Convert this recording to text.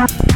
Bye.